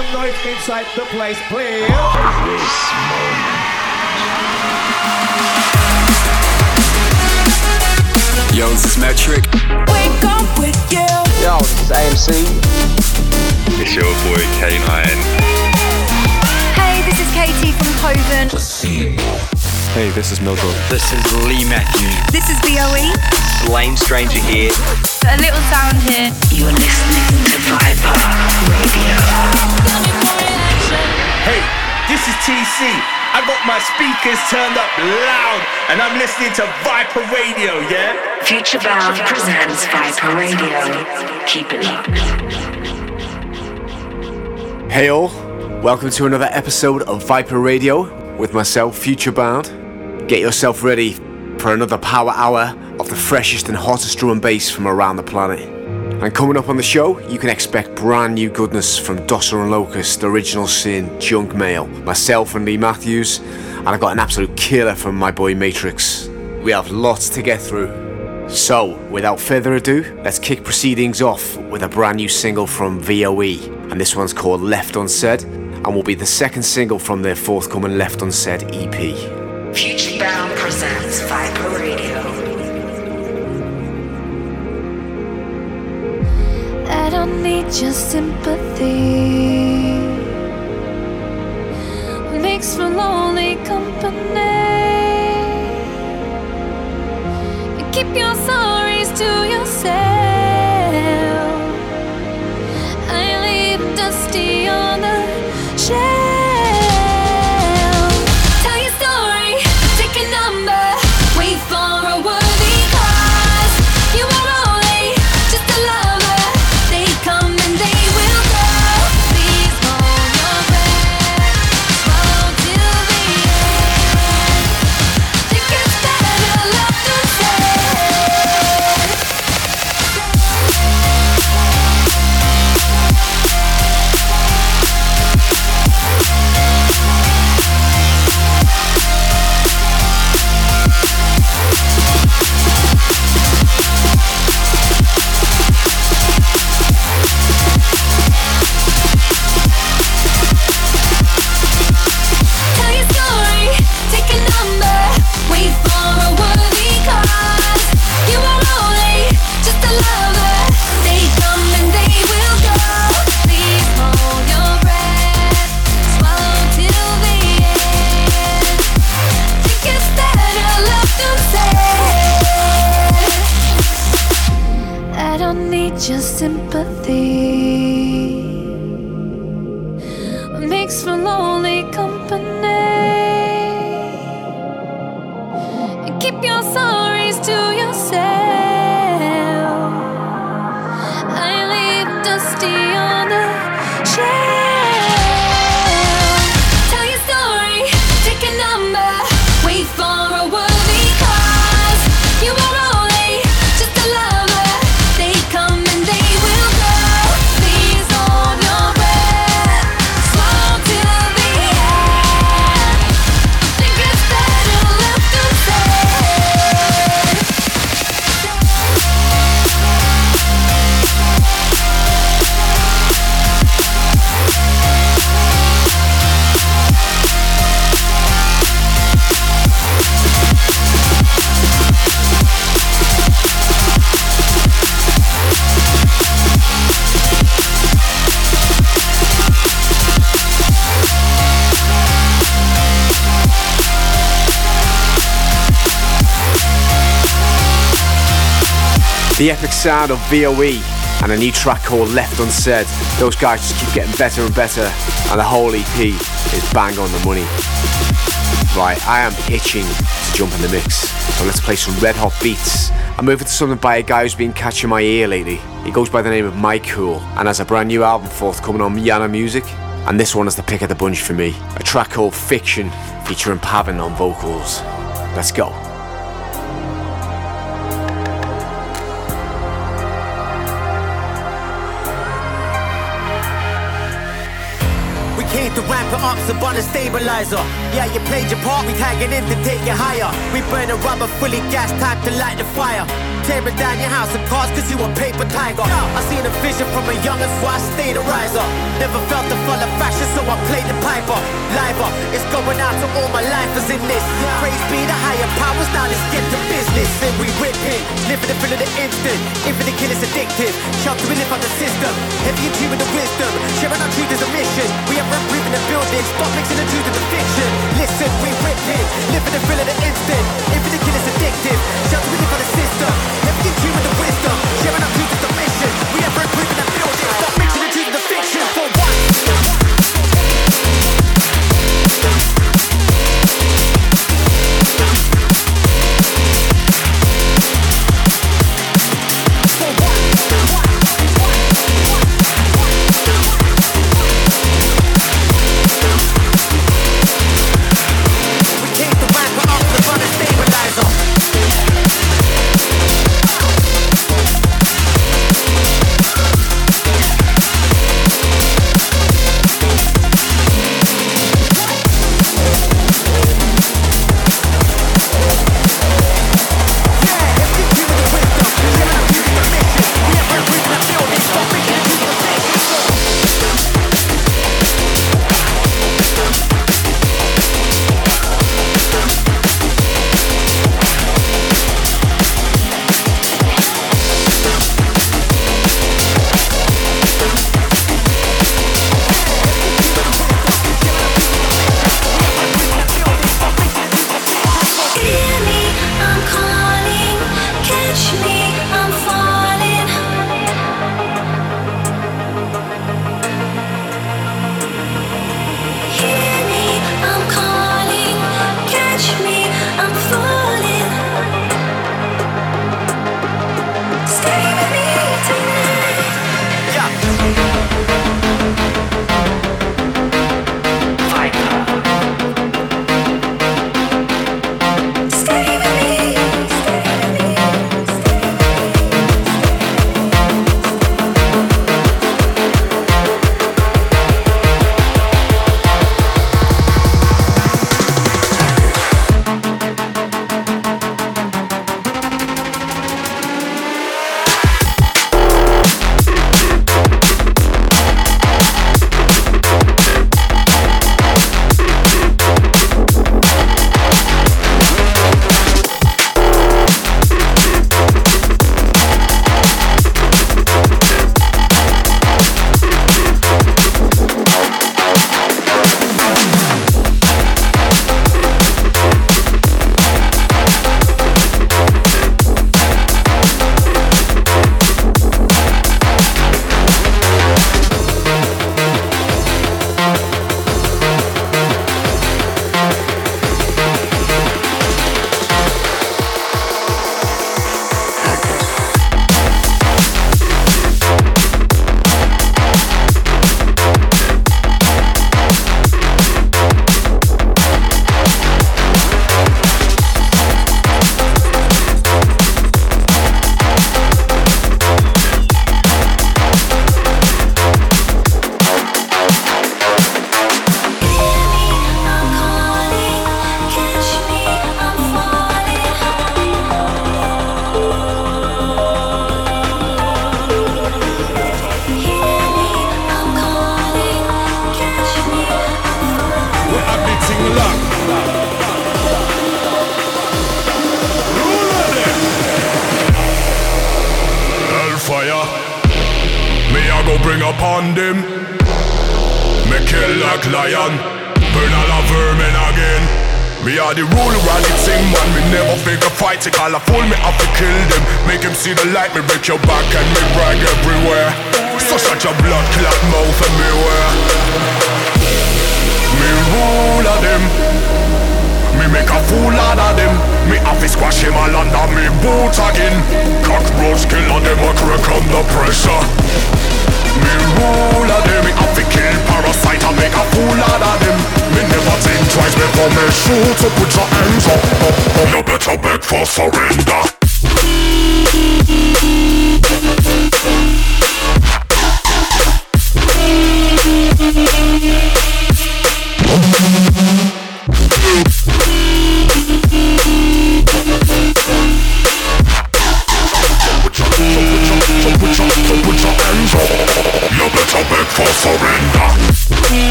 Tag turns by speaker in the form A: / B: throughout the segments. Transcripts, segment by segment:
A: some noise inside the place, please.
B: Yo, this is Metrik.
C: Wake up with you.
D: Yo, this is AMC.
E: It's your boy K9.
F: Hey, this is Katie from Coven.
G: Hey, this is Milko.
H: This is Lee Matthews.
F: This is VOE.
H: Lane Stranger here.
F: A little sound here.
C: You are listening to Viper Radio.
I: Hey, this is TC. I got my speakers turned up loud and I'm listening to Viper Radio, yeah?
C: Future Bound presents Viper Radio. Keep it locked.
J: Hey all, welcome to another episode of Viper Radio with myself, Future Bound. Get yourself ready for another power hour of the freshest and hottest drum and bass from around the planet. And coming up on the show, you can expect brand new goodness from Dossa and Locuzzed, the Original Sin, Junk Mail, myself and Lee Matthews, and I've got an absolute killer from my boy Matrix. We have lots to get through. So, without further ado, let's kick proceedings off with a brand new single from VOE, and this one's called Left Unsaid, and will be the second single from their forthcoming Left Unsaid EP.
C: Future Bound presents Viper Radio.
K: I don't need your sympathy. Makes for lonely company. Keep your sorries to yourself. The
J: epic sound of VOE and a new track called Left Unsaid. Those guys just keep getting better and better, and the whole EP is bang on the money. Right, I am itching to jump in the mix, so let's play some red hot beats. I'm over to something by a guy who's been catching my ear lately. He goes by the name of Mike Cool and has a brand new album forthcoming on Miana Music. And this one is the pick of the bunch for me. A track called Fiction featuring Pavin on vocals. Let's go.
L: To ramp it up, on a stabilizer. Yeah, you played your part, we tagging in to take it higher. We burn a rubber fully gas, time to light the fire. Tearing down your house and cars cause you a paper tiger. I seen a vision from a youngin', so I stayed a riser. Never felt the fall of fashion, so I played the piper. Liver, it's going out to all my lifers in this. Praise be the higher powers, now let's get to business. And we whipping, living the thrill of the instant. Infinite kill is addictive. Shout to live on the system. Heavy achieving the wisdom. Sharing our truth is a mission. We have run breathing the building. Stop mixing the truth and the fiction. Listen, we whipping, living the thrill of the instant. Infinite kill is addictive. Shout to live on the system. Heavy
M: with
D: the wisdom.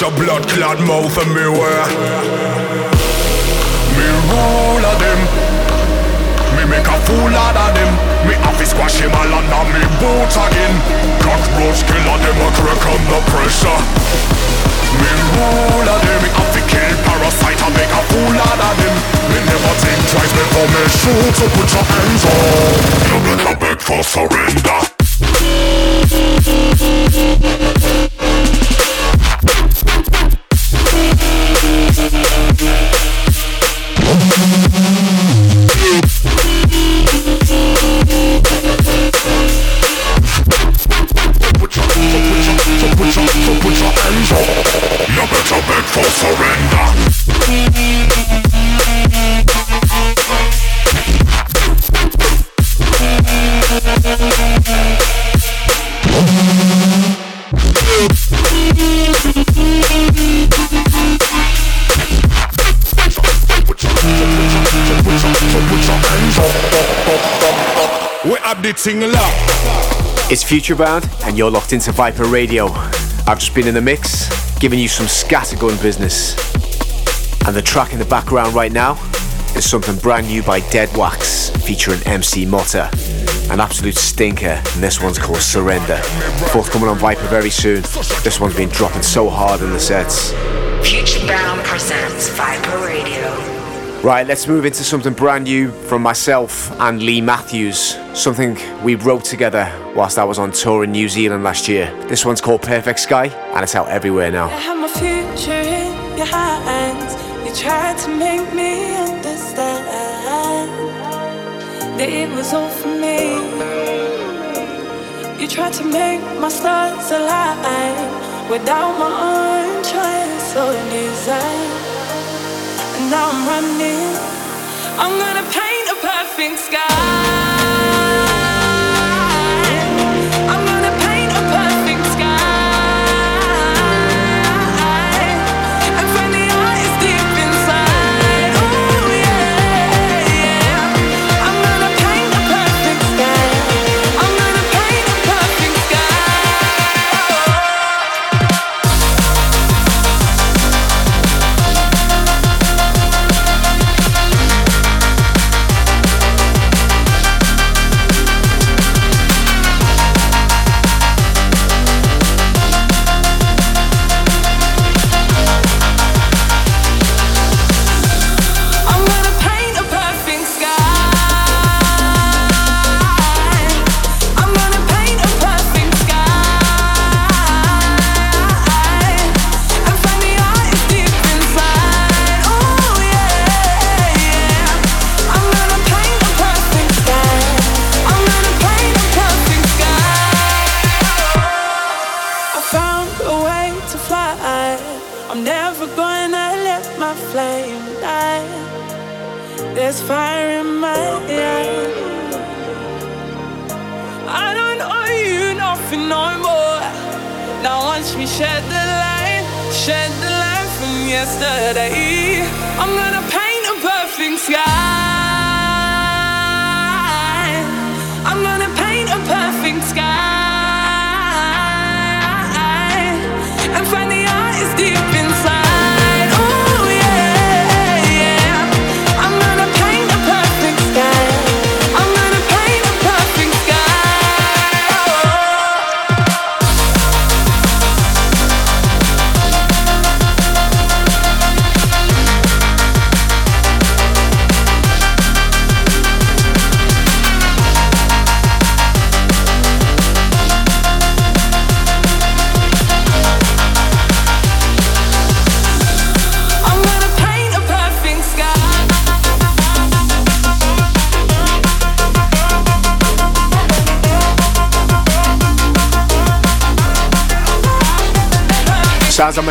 D: Shut your blood clot mouth and me wear. Me rule of them. Me make a fool out of them. Me have squash him all under me boots again. Cockroach killer them a crack the pressure. Me rule of them. Me have to kill parasite and make a fool out of them. Me never think twice before me shoot. So put your hands up. You better beg for surrender. Up. We have the thing locked.
J: It's Futurebound, and you're locked into Viper Radio. I've just been in the mix, giving you some scattergun business. And the track in the background right now is something brand new by Dead Wax, featuring MC Motta. An absolute stinker, and this one's called Surrender. Forthcoming on Viper very soon. This one's been dropping so hard in the sets.
C: Futurebound presents Viper Radio.
J: Right, let's move into something brand new from myself and Lee Matthews. Something we wrote together whilst I was on tour in New Zealand last year. This one's called Perfect Sky, and it's out everywhere now.
N: I have my future in your hands. You tried to make me understand that it was all for me. You tried to make my stars align without my own design. Now I'm running. I'm gonna paint a perfect sky.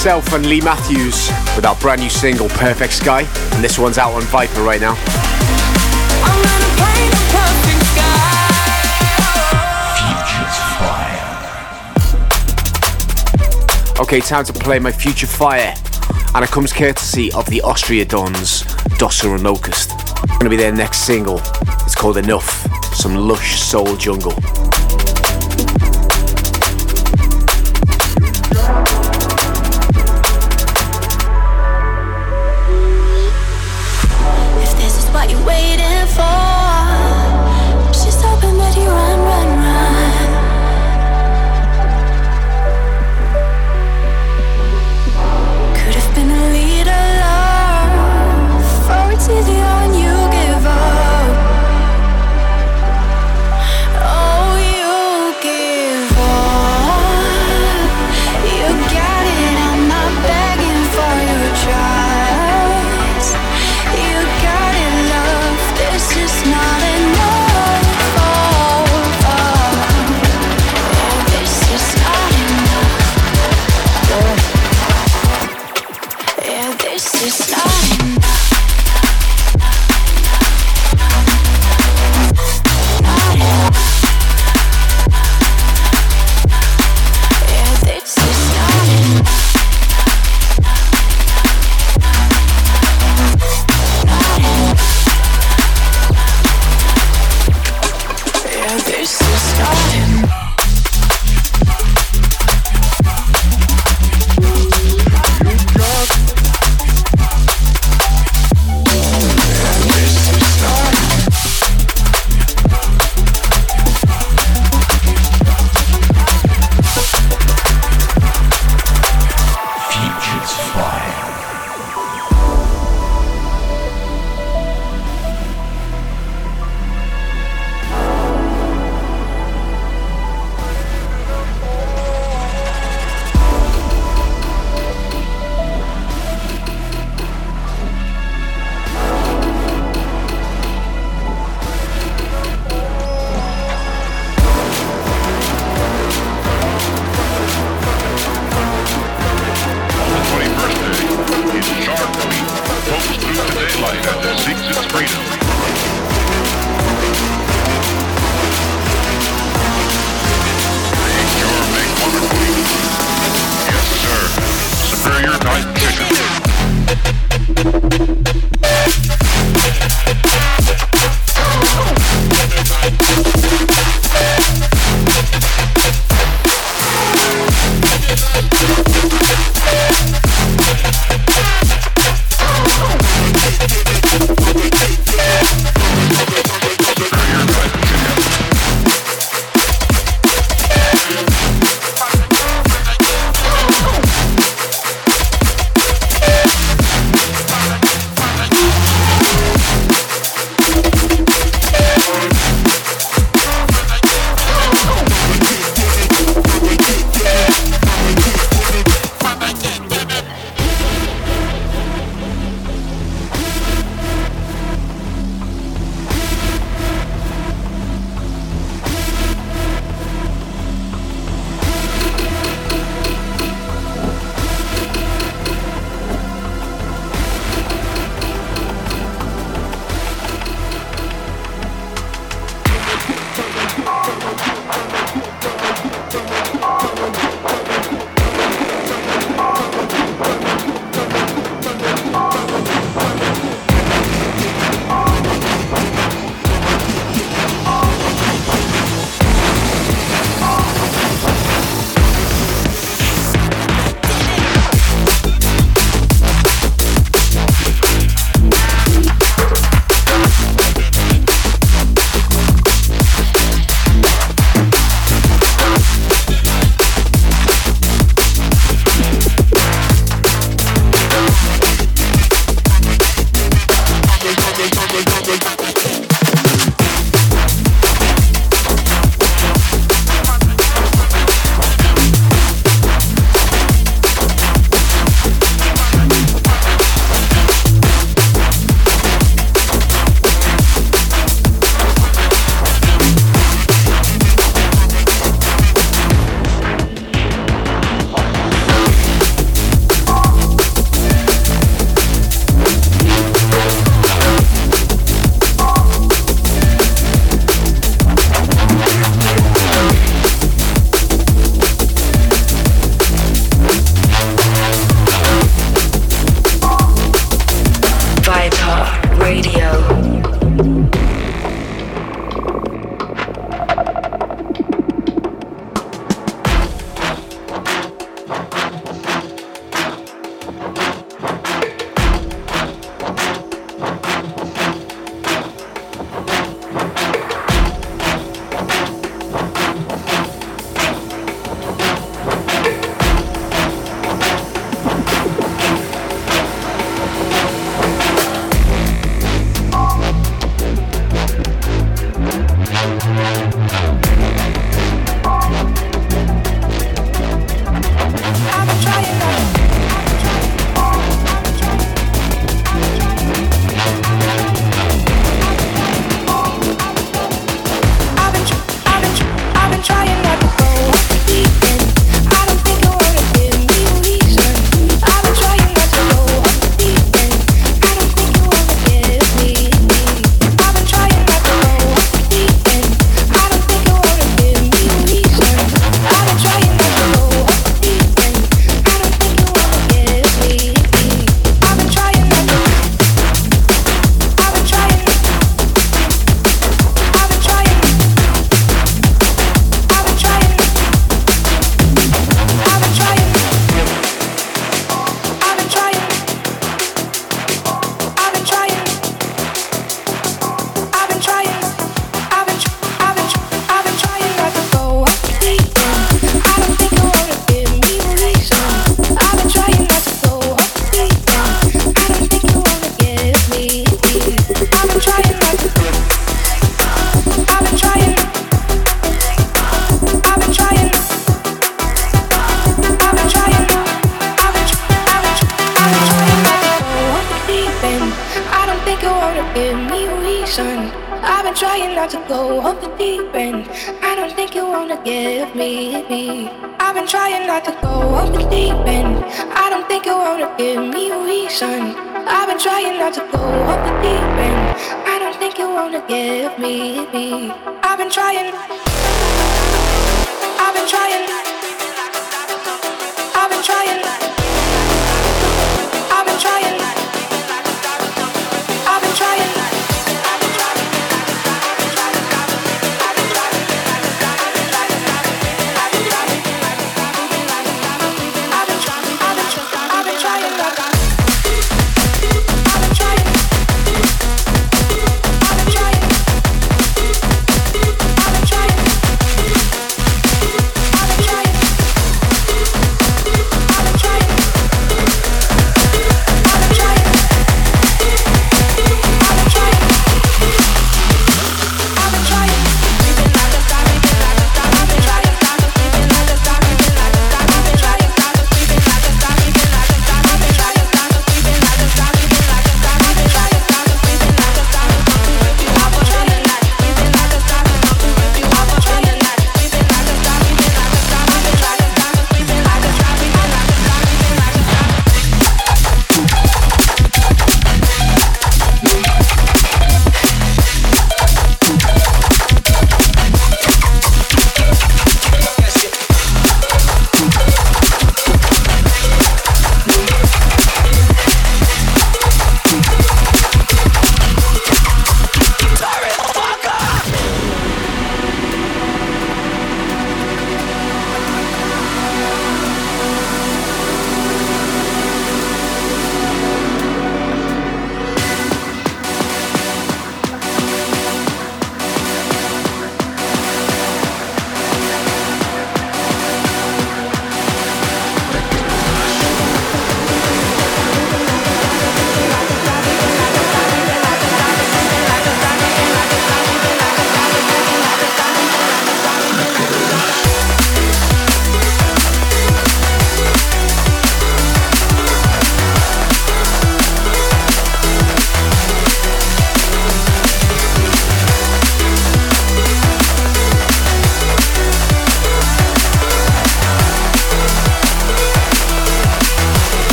K: Myself and Lee Matthews with our brand new single Perfect Sky, and this one's out on Viper right now. Okay, time to play my Future Fire, and it comes courtesy of the Austria Dons, Dossa and Locuzzed. It's gonna be their next single. It's called Enough, some lush soul jungle.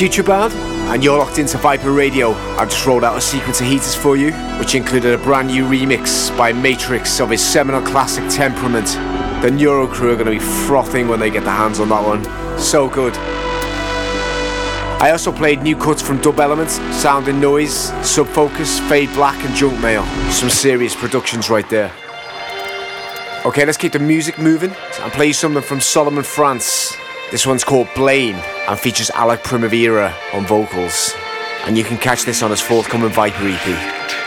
J: Futurebound, and you're locked into Viper Radio. I've just rolled out a sequence of heaters for you, which included a brand new remix by Matrix of his seminal classic Temperament. The Neuro crew are going to be frothing when they get their hands on that one. So good. I also played new cuts from Dub Elements, Sound and Noise, Sub Focus, Fade Black, and Junk Mail. Some serious productions right there. Okay, let's keep the music moving and play you something from Solomon France. This one's called Blame and features Alec Primavera on vocals. And you can catch this on his forthcoming Viper EP.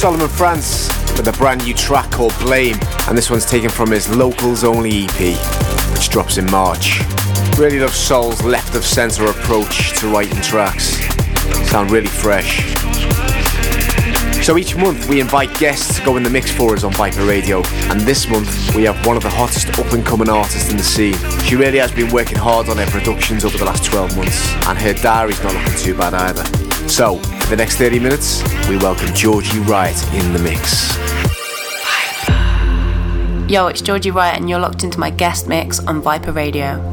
J: Solomon France with a brand new track called Blame, and this one's taken from his Locals Only EP, which drops in March. Really love Sol's left of centre approach to writing tracks. Sound really fresh. So each month we invite guests to go in the mix for us on Viper Radio, and this month we have one of the hottest up and coming artists in the scene. She really has been working hard on her productions over the last 12 months, and her diary's not looking too bad either. So, the next 30 minutes, we welcome Georgie Riot in the mix.
F: Yo, it's Georgie Riot, and you're locked into my guest mix on Viper Radio.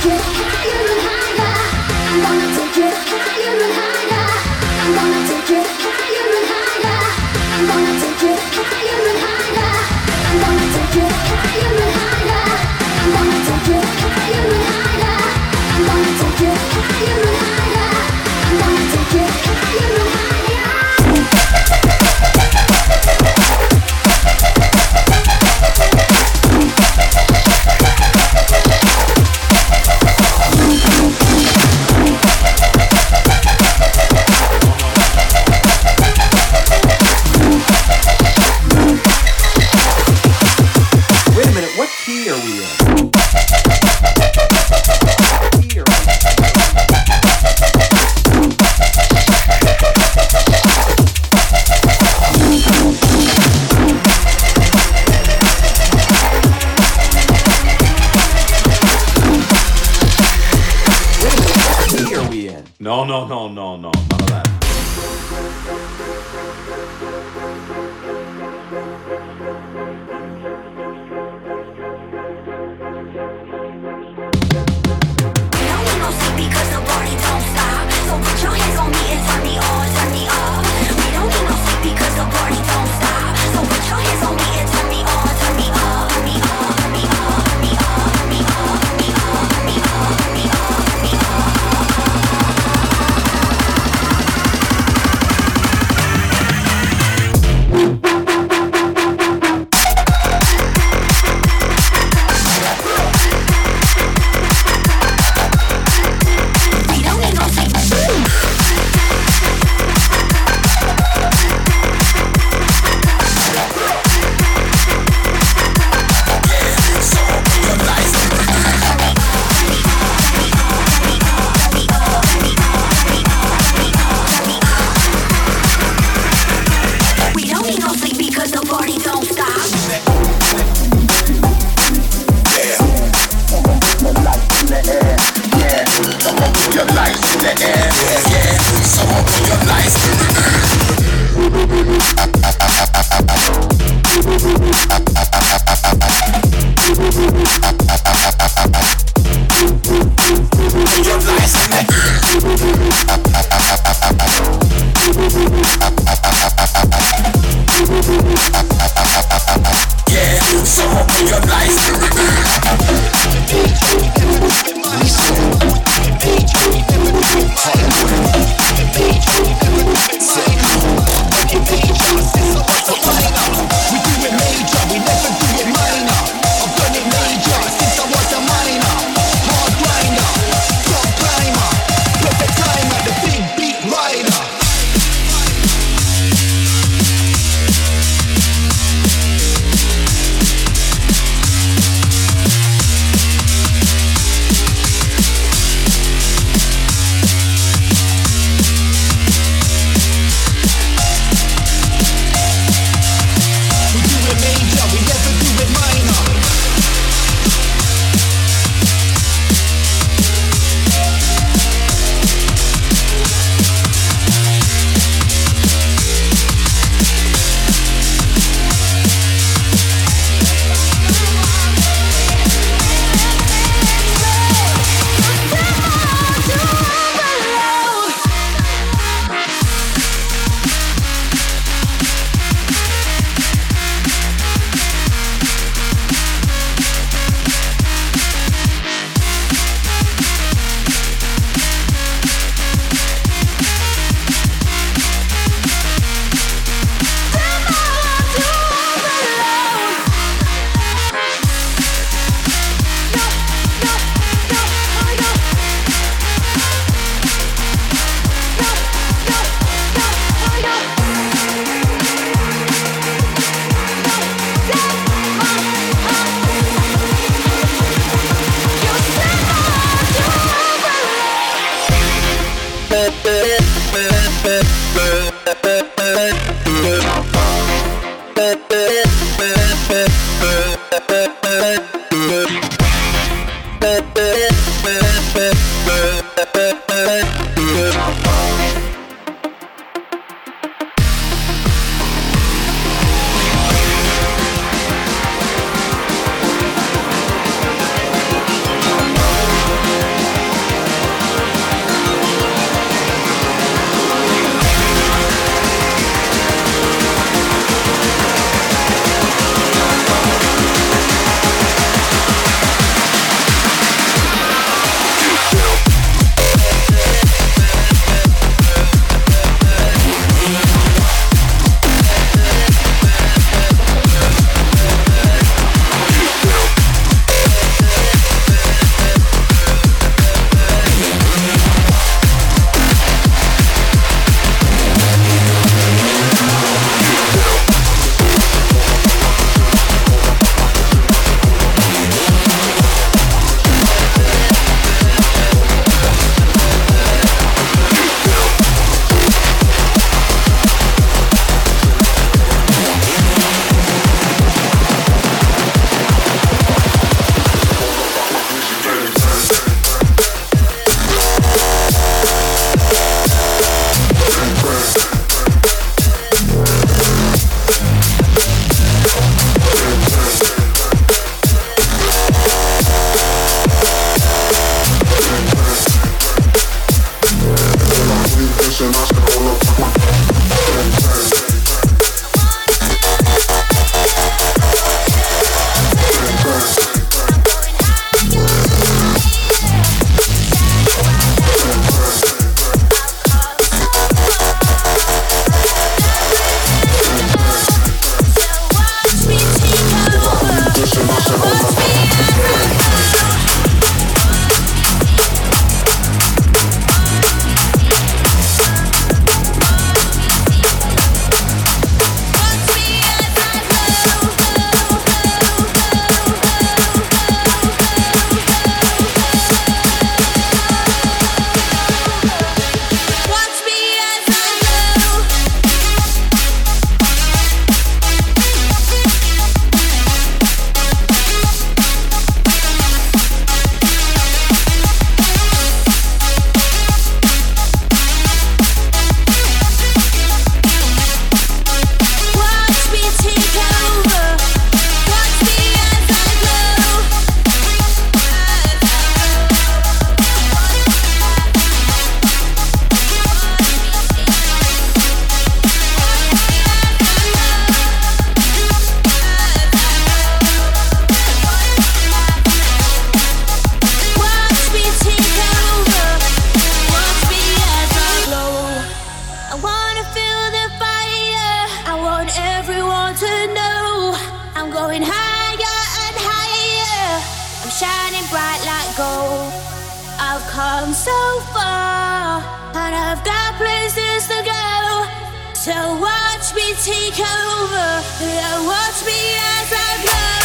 O: Thank
K: you. wanna feel the fire. I want everyone to know I'm going higher
P: and higher. I'm shining bright like
Q: gold.
P: I've come so far, and I've
R: got places to go. So watch me take
D: over. Watch me as I go.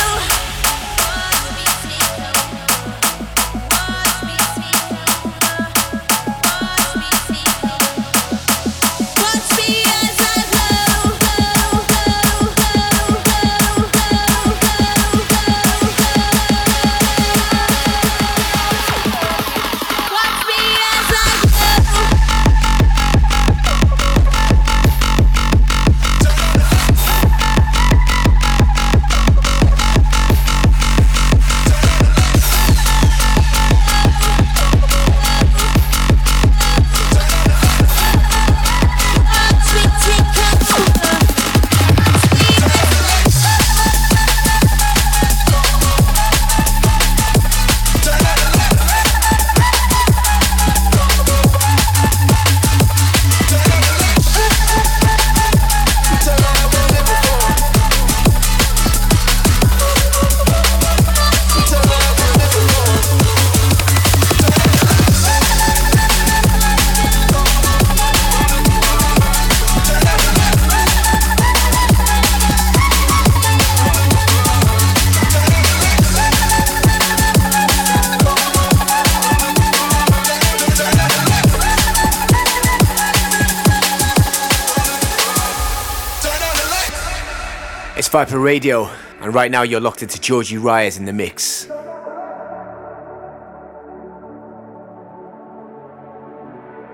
D: Radio, and right now you're locked into Georgie Riot in the mix.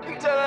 D: Peter.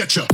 D: Getcha.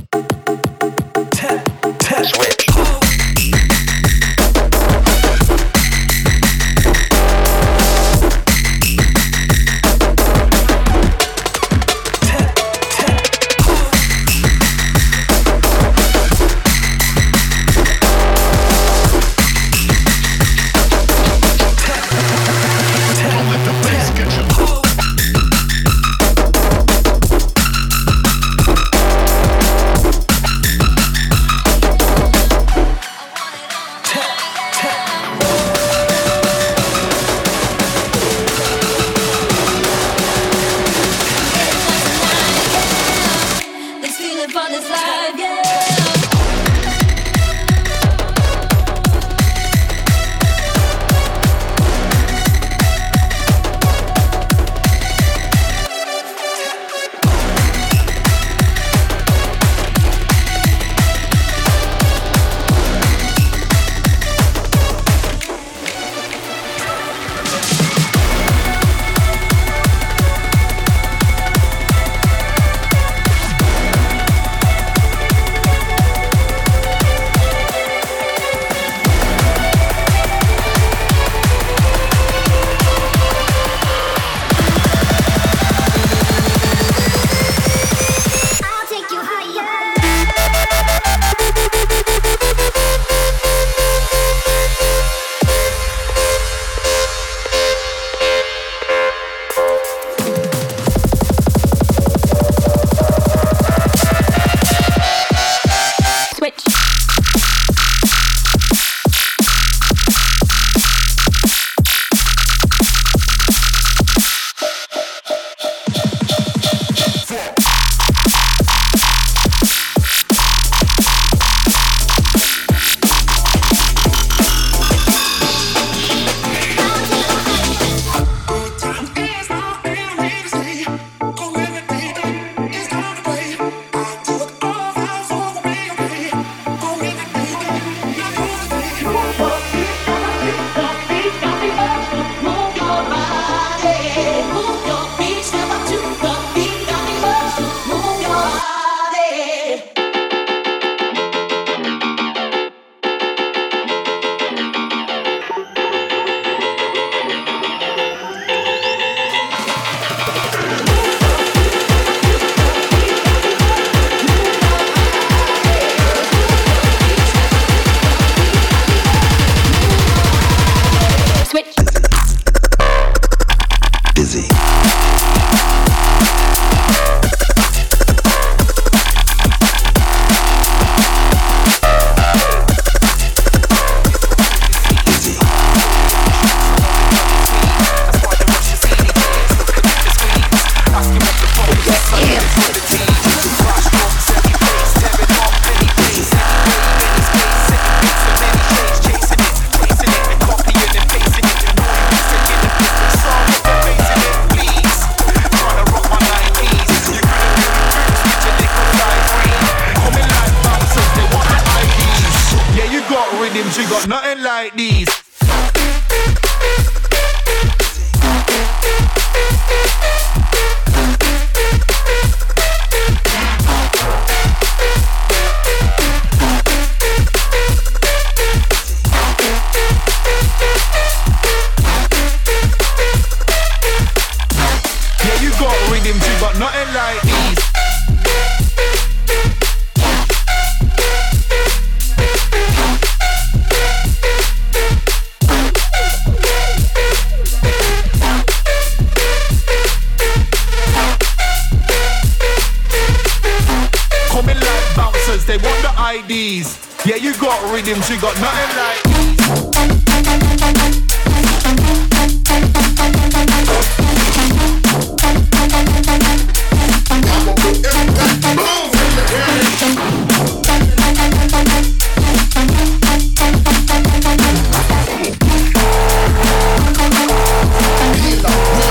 D: they want the IDs. Yeah, you got rhythms, you got nothing like.
K: Boom!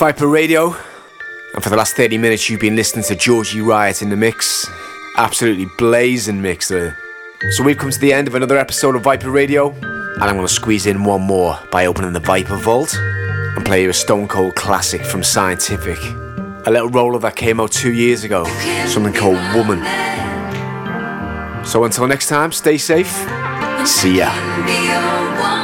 S: Viper Radio,
J: and for the last 30 minutes, you've been listening to Georgie Riot in the mix. Absolutely blazing mix there. So we've come to the end of another episode of Viper Radio, and I'm going to squeeze in one more by opening the Viper Vault and play you a Stone Cold classic from Scientific. A little roller that came out two years ago, something called Woman. So until next time, stay safe. See ya.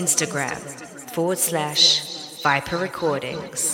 C: Instagram forward slash Viper Recordings.